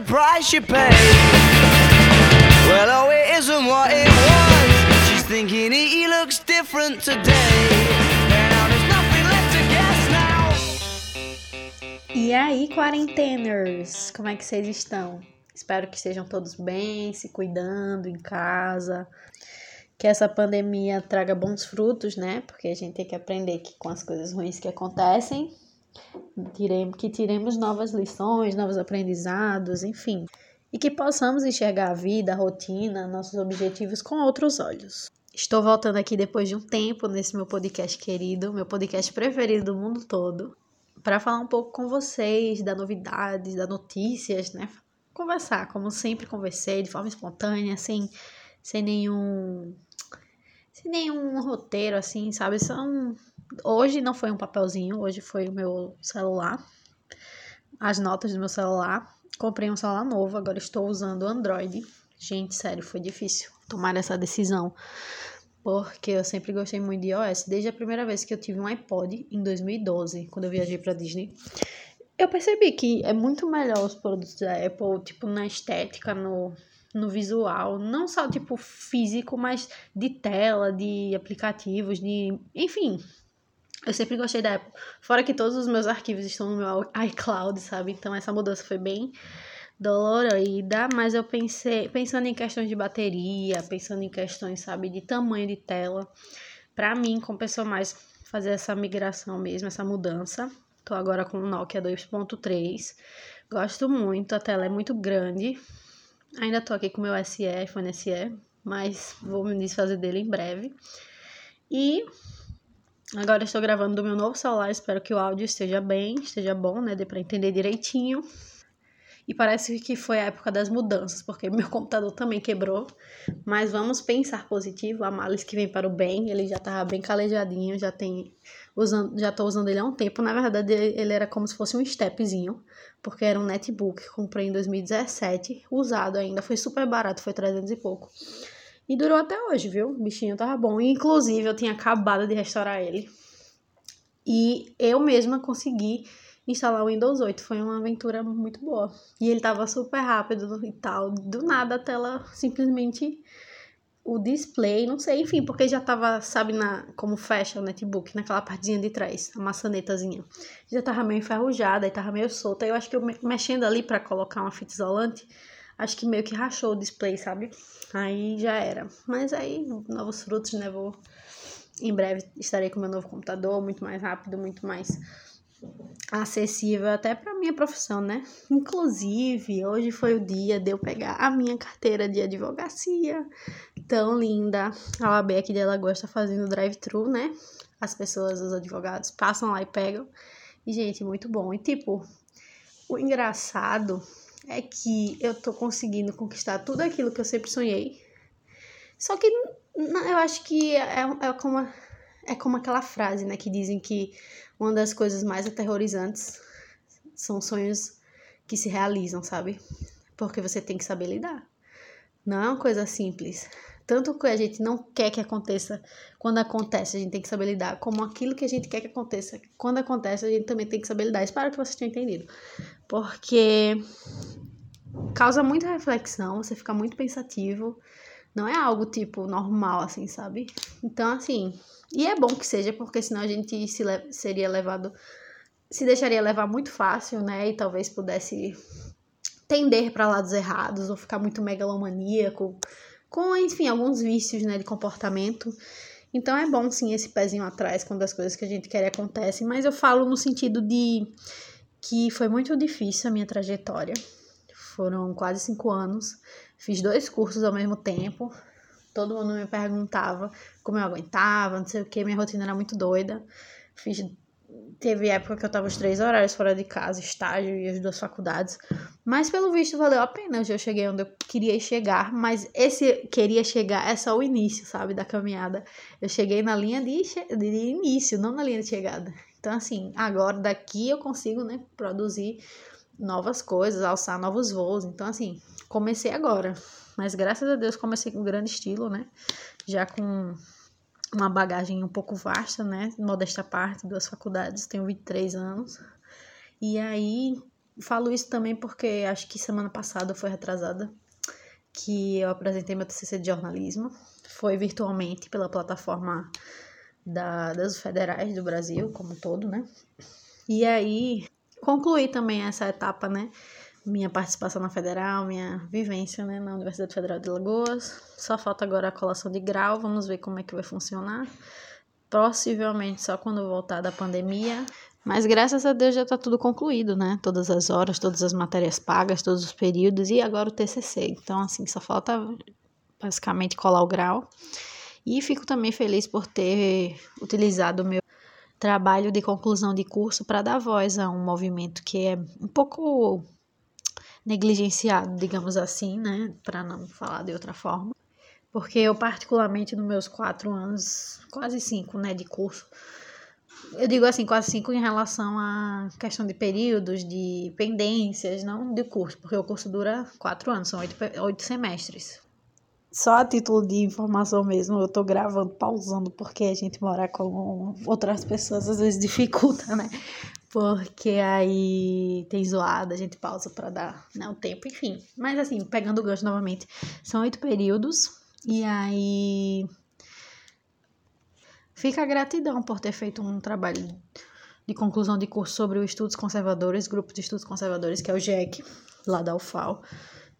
the price you pay. Well, oh, it isn't what it was. She's thinking he looks different today. E aí, quarenteners, como é que vocês estão? Espero que estejam todos bem, se cuidando em casa. Que essa pandemia traga bons frutos, né? Porque a gente tem que aprender que com as coisas ruins que acontecem, que tiremos novas lições, novos aprendizados, enfim. E que possamos enxergar a vida, a rotina, nossos objetivos com outros olhos. Estou voltando aqui depois de um tempo nesse meu podcast querido, meu podcast preferido do mundo todo, para falar um pouco com vocês da novidades, das notícias, né? Conversar, como sempre conversei, de forma espontânea, sem, sem nenhum sem nenhum roteiro assim, sabe? São hoje não foi um papelzinho, hoje foi o meu celular. As notas do meu celular. Comprei um celular novo, agora estou usando o Android. Gente, sério, foi difícil tomar essa decisão. Porque eu sempre gostei muito de iOS, desde a primeira vez que eu tive um iPod, em 2012, quando eu viajei para Disney. Eu percebi que é muito melhor os produtos da Apple, tipo, na estética, no, no visual, não só tipo físico, mas de tela, de aplicativos, de, enfim. Eu sempre gostei da Apple. Fora que todos os meus arquivos estão no meu iCloud, sabe? Então essa mudança foi bem dolorida, mas eu pensei, pensando em questões de bateria, pensando em questões, sabe, de tamanho de tela, para mim compensou mais fazer essa migração mesmo, essa mudança. Tô agora com o Nokia 2.3. Gosto muito, a tela é muito grande. Ainda tô aqui com o meu SE, iPhone SE, mas vou me desfazer dele em breve. E agora estou gravando do meu novo celular, espero que o áudio esteja bem, esteja bom, né? Dê para entender direitinho. E parece que foi a época das mudanças, porque meu computador também quebrou. Mas vamos pensar positivo, há males que vem para o bem. Ele já tava bem calejadinho, já tem usando, já tô usando ele há um tempo. Na verdade, ele era como se fosse um stepzinho, porque era um netbook comprei em 2017, usado ainda, foi super barato, foi 300 e pouco. E durou até hoje, viu? O bichinho tava bom. inclusive, eu tinha acabado de restaurar ele. E eu mesma consegui instalar o Windows 8. Foi uma aventura muito boa. E ele tava super rápido e tal. Do nada a tela simplesmente o display, não sei, enfim, porque já tava, sabe, na, como fecha o netbook, naquela partezinha de trás, a maçanetazinha. Já tava meio enferrujada e tava meio solta. Eu acho que eu mexendo ali para colocar uma fita isolante, acho que meio que rachou o display, sabe? Aí já era. Mas aí, novos frutos, né? Vou. Em breve estarei com meu novo computador, muito mais rápido, muito mais acessível até para minha profissão, né? Inclusive, hoje foi o dia de eu pegar a minha carteira de advocacia, tão linda. A OAB aqui de Alagoas está fazendo drive-thru, né? As pessoas, os advogados, passam lá e pegam. E, gente, muito bom. E, tipo, o engraçado é que eu tô conseguindo conquistar tudo aquilo que eu sempre sonhei. Só que eu acho que é, é como é como aquela frase, né, que dizem que uma das coisas mais aterrorizantes são sonhos que se realizam, sabe? Porque você tem que saber lidar. Não é uma coisa simples. Tanto que a gente não quer que aconteça, quando acontece, a gente tem que saber lidar, como aquilo que a gente quer que aconteça, quando acontece, a gente também tem que saber lidar. Espero que vocês tenham entendido. Porque causa muita reflexão, você fica muito pensativo. Não é algo tipo normal, assim, sabe? Então, assim, e é bom que seja, porque senão a gente se le seria levado, se deixaria levar muito fácil, né? E talvez pudesse tender para lados errados ou ficar muito megalomaníaco, com, enfim, alguns vícios, né, de comportamento. Então é bom sim esse pezinho atrás quando as coisas que a gente quer acontecem, mas eu falo no sentido de que foi muito difícil a minha trajetória. Foram quase cinco anos, fiz dois cursos ao mesmo tempo, Todo mundo me perguntava como eu aguentava, não sei o que, minha rotina era muito doida. Fiz, teve época que eu tava os três horários fora de casa, estágio e as duas faculdades. Mas pelo visto valeu a pena. Eu cheguei onde eu queria chegar, mas esse queria chegar é só o início, sabe, da caminhada. Eu cheguei na linha de, de início, não na linha de chegada. Então, assim, agora daqui eu consigo, né, produzir novas coisas, alçar novos voos. Então, assim, comecei agora. Mas graças a Deus comecei com grande estilo, né? Já com uma bagagem um pouco vasta, né? Modesta parte, duas faculdades, tenho 23 anos. E aí falo isso também porque acho que semana passada foi retrasada que eu apresentei meu TCC de jornalismo. Foi virtualmente pela plataforma da, das federais do Brasil, como um todo, né? E aí, concluí também essa etapa, né? Minha participação na federal, minha vivência né, na Universidade Federal de Lagoas. Só falta agora a colação de grau, vamos ver como é que vai funcionar. Possivelmente só quando voltar da pandemia. Mas graças a Deus já está tudo concluído, né? Todas as horas, todas as matérias pagas, todos os períodos e agora o TCC. Então, assim, só falta basicamente colar o grau. E fico também feliz por ter utilizado o meu trabalho de conclusão de curso para dar voz a um movimento que é um pouco negligenciado, digamos assim, né? Para não falar de outra forma. Porque eu, particularmente, nos meus quatro anos, quase cinco, né, de curso, eu digo assim, quase cinco em relação à questão de períodos, de pendências, não de curso, porque o curso dura quatro anos, são oito, oito semestres. Só a título de informação mesmo, eu tô gravando, pausando, porque a gente morar com outras pessoas às vezes dificulta, né? Porque aí tem zoada, a gente pausa para dar né, o tempo, enfim. Mas assim, pegando o gancho novamente, são oito períodos, e aí Fica a gratidão por ter feito um trabalho de conclusão de curso sobre os estudos conservadores, grupo de estudos conservadores, que é o GEC, lá da UFAL,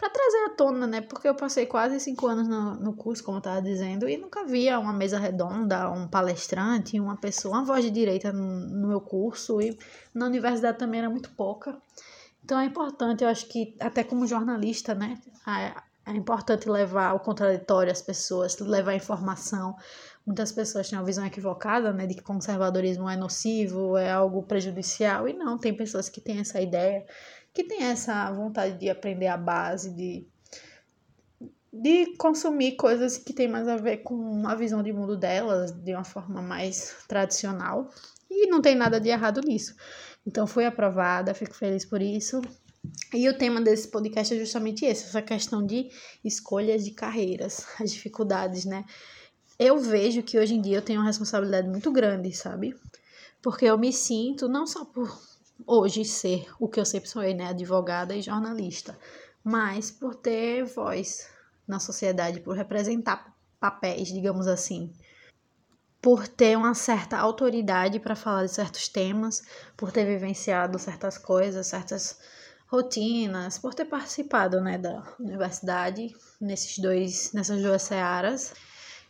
para trazer à tona, né? Porque eu passei quase cinco anos no, no curso, como eu estava dizendo, e nunca via uma mesa redonda, um palestrante, uma pessoa, uma voz de direita no, no meu curso, e na universidade também era muito pouca. Então é importante, eu acho que até como jornalista, né? É importante levar o contraditório às pessoas, levar informação. Muitas pessoas têm uma visão equivocada, né, de que conservadorismo é nocivo, é algo prejudicial, e não, tem pessoas que têm essa ideia, que têm essa vontade de aprender a base, de, de consumir coisas que têm mais a ver com a visão de mundo delas, de uma forma mais tradicional, e não tem nada de errado nisso. Então, fui aprovada, fico feliz por isso. E o tema desse podcast é justamente esse, essa questão de escolhas de carreiras, as dificuldades, né? Eu vejo que hoje em dia eu tenho uma responsabilidade muito grande, sabe? Porque eu me sinto, não só por hoje ser o que eu sempre sonhei, né? Advogada e jornalista, mas por ter voz na sociedade, por representar papéis, digamos assim por ter uma certa autoridade para falar de certos temas, por ter vivenciado certas coisas, certas rotinas, por ter participado, né, da universidade nesses dois, nessas duas searas.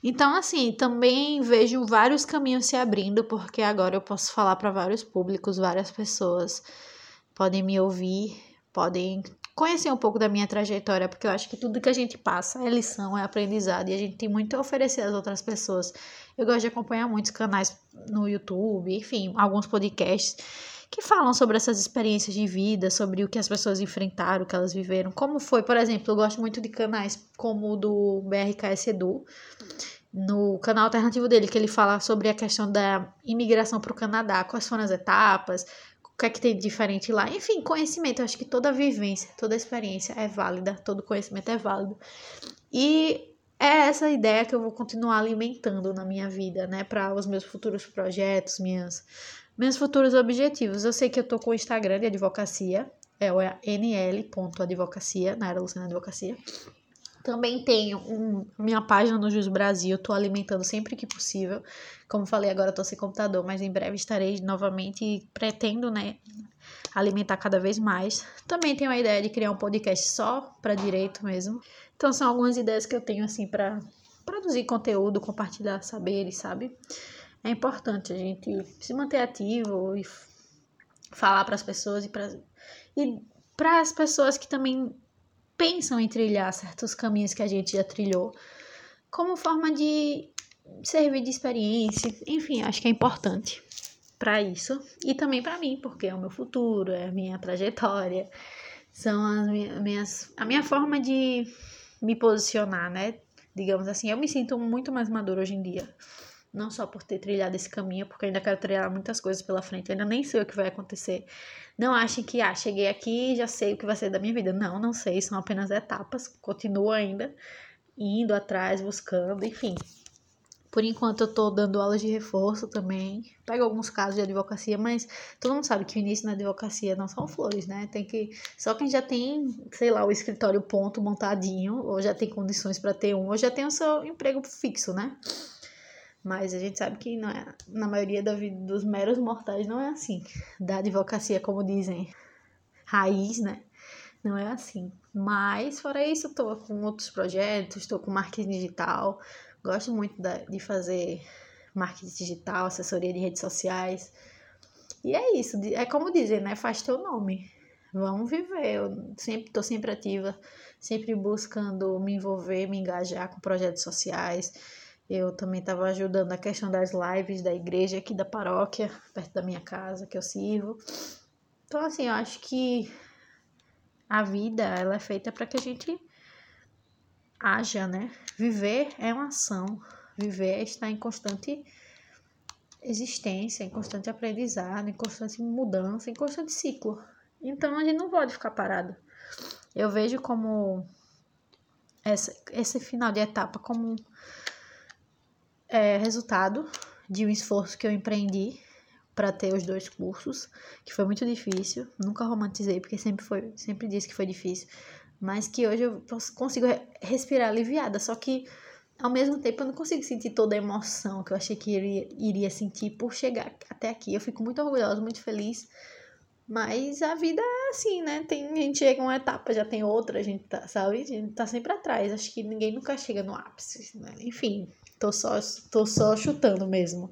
Então, assim, também vejo vários caminhos se abrindo, porque agora eu posso falar para vários públicos, várias pessoas podem me ouvir, podem conhecer um pouco da minha trajetória, porque eu acho que tudo que a gente passa é lição, é aprendizado, e a gente tem muito a oferecer às outras pessoas. Eu gosto de acompanhar muitos canais no YouTube, enfim, alguns podcasts que falam sobre essas experiências de vida, sobre o que as pessoas enfrentaram, o que elas viveram. Como foi, por exemplo, eu gosto muito de canais como o do BRKS Edu, no canal alternativo dele, que ele fala sobre a questão da imigração para o Canadá, quais foram as etapas, o que é que tem de diferente lá. Enfim, conhecimento, eu acho que toda vivência, toda experiência é válida, todo conhecimento é válido. E é essa ideia que eu vou continuar alimentando na minha vida, né, para os meus futuros projetos, minhas meus futuros objetivos. Eu sei que eu tô com o Instagram de advocacia, é o nl.advocacia, na era Luciana Advocacia. Também tenho um, minha página no Jus Brasil, tô alimentando sempre que possível. Como falei, agora tô sem computador, mas em breve estarei novamente e pretendo, né, alimentar cada vez mais. Também tenho a ideia de criar um podcast só para direito mesmo. Então são algumas ideias que eu tenho assim para produzir conteúdo, compartilhar saberes, sabe? É importante a gente se manter ativo e falar para as pessoas e para e para as pessoas que também pensam em trilhar certos caminhos que a gente já trilhou, como forma de servir de experiência, enfim, acho que é importante para isso e também para mim, porque é o meu futuro, é a minha trajetória, são as minhas a minha forma de me posicionar, né? Digamos assim, eu me sinto muito mais madura hoje em dia não só por ter trilhado esse caminho, porque ainda quero trilhar muitas coisas pela frente, ainda nem sei o que vai acontecer. Não achem que, ah, cheguei aqui e já sei o que vai ser da minha vida. Não, não sei, são apenas etapas, continuo ainda indo atrás, buscando, enfim. Por enquanto eu tô dando aulas de reforço também. Pego alguns casos de advocacia, mas todo mundo sabe que o início na advocacia não são flores, né? Tem que. Só quem já tem, sei lá, o escritório ponto montadinho, ou já tem condições para ter um, ou já tem o seu emprego fixo, né? Mas a gente sabe que não é, na maioria da vida dos meros mortais não é assim. Da advocacia, como dizem, raiz, né? Não é assim. Mas, fora isso, tô com outros projetos, estou com marketing digital Gosto muito de fazer marketing digital, assessoria de redes sociais. E é isso, é como dizem, né? Faz teu nome. Vamos viver. Eu sempre tô sempre ativa, sempre buscando me envolver, me engajar com projetos sociais. Eu também estava ajudando a questão das lives da igreja aqui da paróquia, perto da minha casa, que eu sirvo. Então, assim, eu acho que a vida ela é feita para que a gente haja, né? Viver é uma ação. Viver é estar em constante existência, em constante aprendizado, em constante mudança, em constante ciclo. Então a gente não pode ficar parado. Eu vejo como essa, esse final de etapa como é, resultado de um esforço que eu empreendi para ter os dois cursos, que foi muito difícil. Nunca romantizei, porque sempre foi, sempre disse que foi difícil mas que hoje eu consigo respirar aliviada. Só que ao mesmo tempo eu não consigo sentir toda a emoção que eu achei que iria, iria sentir por chegar até aqui. Eu fico muito orgulhosa, muito feliz. Mas a vida é assim, né? Tem, a gente chega uma etapa, já tem outra, a gente tá, sabe? A gente tá sempre atrás. Acho que ninguém nunca chega no ápice, né? Enfim, tô só, tô só chutando mesmo.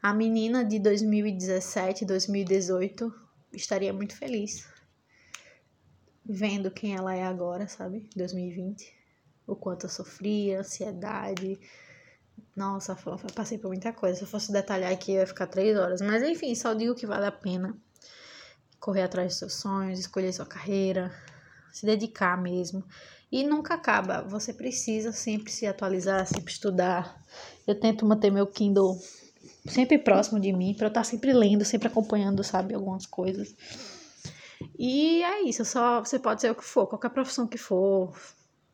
A menina de 2017, 2018 estaria muito feliz vendo quem ela é agora, sabe? 2020. O quanto eu sofria, ansiedade. Nossa, eu passei por muita coisa. Se eu fosse detalhar aqui, ia ficar três horas. Mas enfim, só digo que vale a pena correr atrás dos seus sonhos, escolher sua carreira, se dedicar mesmo. E nunca acaba. Você precisa sempre se atualizar, sempre estudar. Eu tento manter meu Kindle sempre próximo de mim, para eu estar sempre lendo, sempre acompanhando, sabe, algumas coisas. E é isso, só você pode ser o que for, qualquer profissão que for,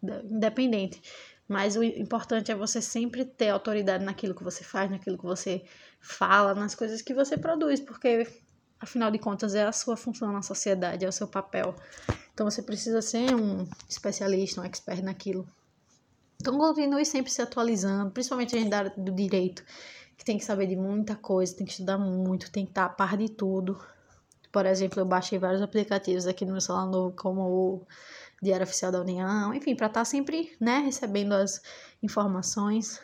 independente. Mas o importante é você sempre ter autoridade naquilo que você faz, naquilo que você fala, nas coisas que você produz, porque afinal de contas é a sua função na sociedade, é o seu papel. Então você precisa ser um especialista, um expert naquilo. Então continue sempre se atualizando, principalmente a gente da área do direito, que tem que saber de muita coisa, tem que estudar muito, tem que estar a par de tudo. Por exemplo, eu baixei vários aplicativos aqui no meu celular novo, como o Diário Oficial da União, enfim, para estar sempre, né, recebendo as informações.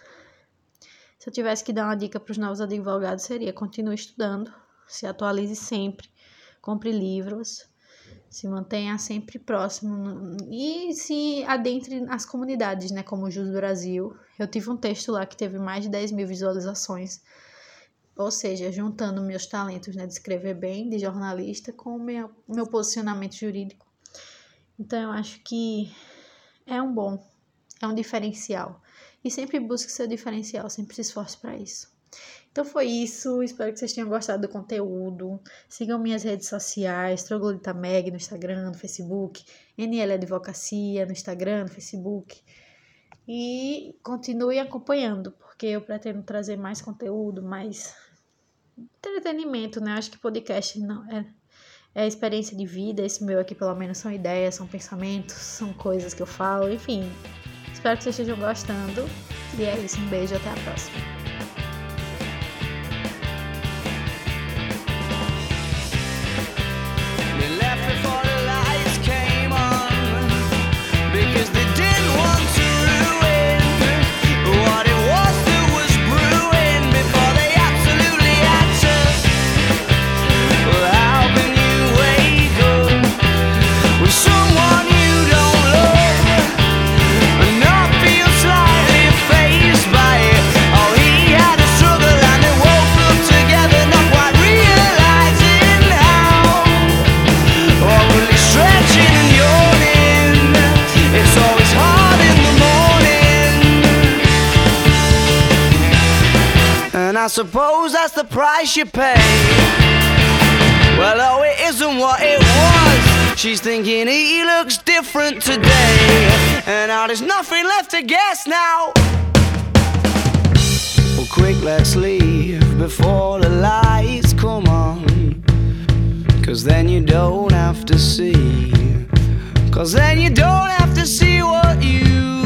Se eu tivesse que dar uma dica para os novos advogados, seria continue estudando, se atualize sempre, compre livros, se mantenha sempre próximo e se adentre nas comunidades, né, como o Jus Brasil. Eu tive um texto lá que teve mais de 10 mil visualizações ou seja, juntando meus talentos né, de escrever bem, de jornalista, com o meu, meu posicionamento jurídico. Então, eu acho que é um bom, é um diferencial. E sempre busque seu diferencial, sempre se esforce para isso. Então foi isso, espero que vocês tenham gostado do conteúdo. Sigam minhas redes sociais, Troglodita Meg no Instagram, no Facebook, NL Advocacia no Instagram, no Facebook. E continue acompanhando, porque eu pretendo trazer mais conteúdo, mais entretenimento, né? Acho que podcast não é, é experiência de vida. Esse meu aqui, pelo menos, são ideias, são pensamentos, são coisas que eu falo, enfim. Espero que vocês estejam gostando. E é isso, um beijo, até a próxima. Suppose that's the price you pay. Well, oh, it isn't what it was. She's thinking he looks different today. And now there's nothing left to guess now. Well, quick, let's leave before the lights come on. Cause then you don't have to see. Cause then you don't have to see what you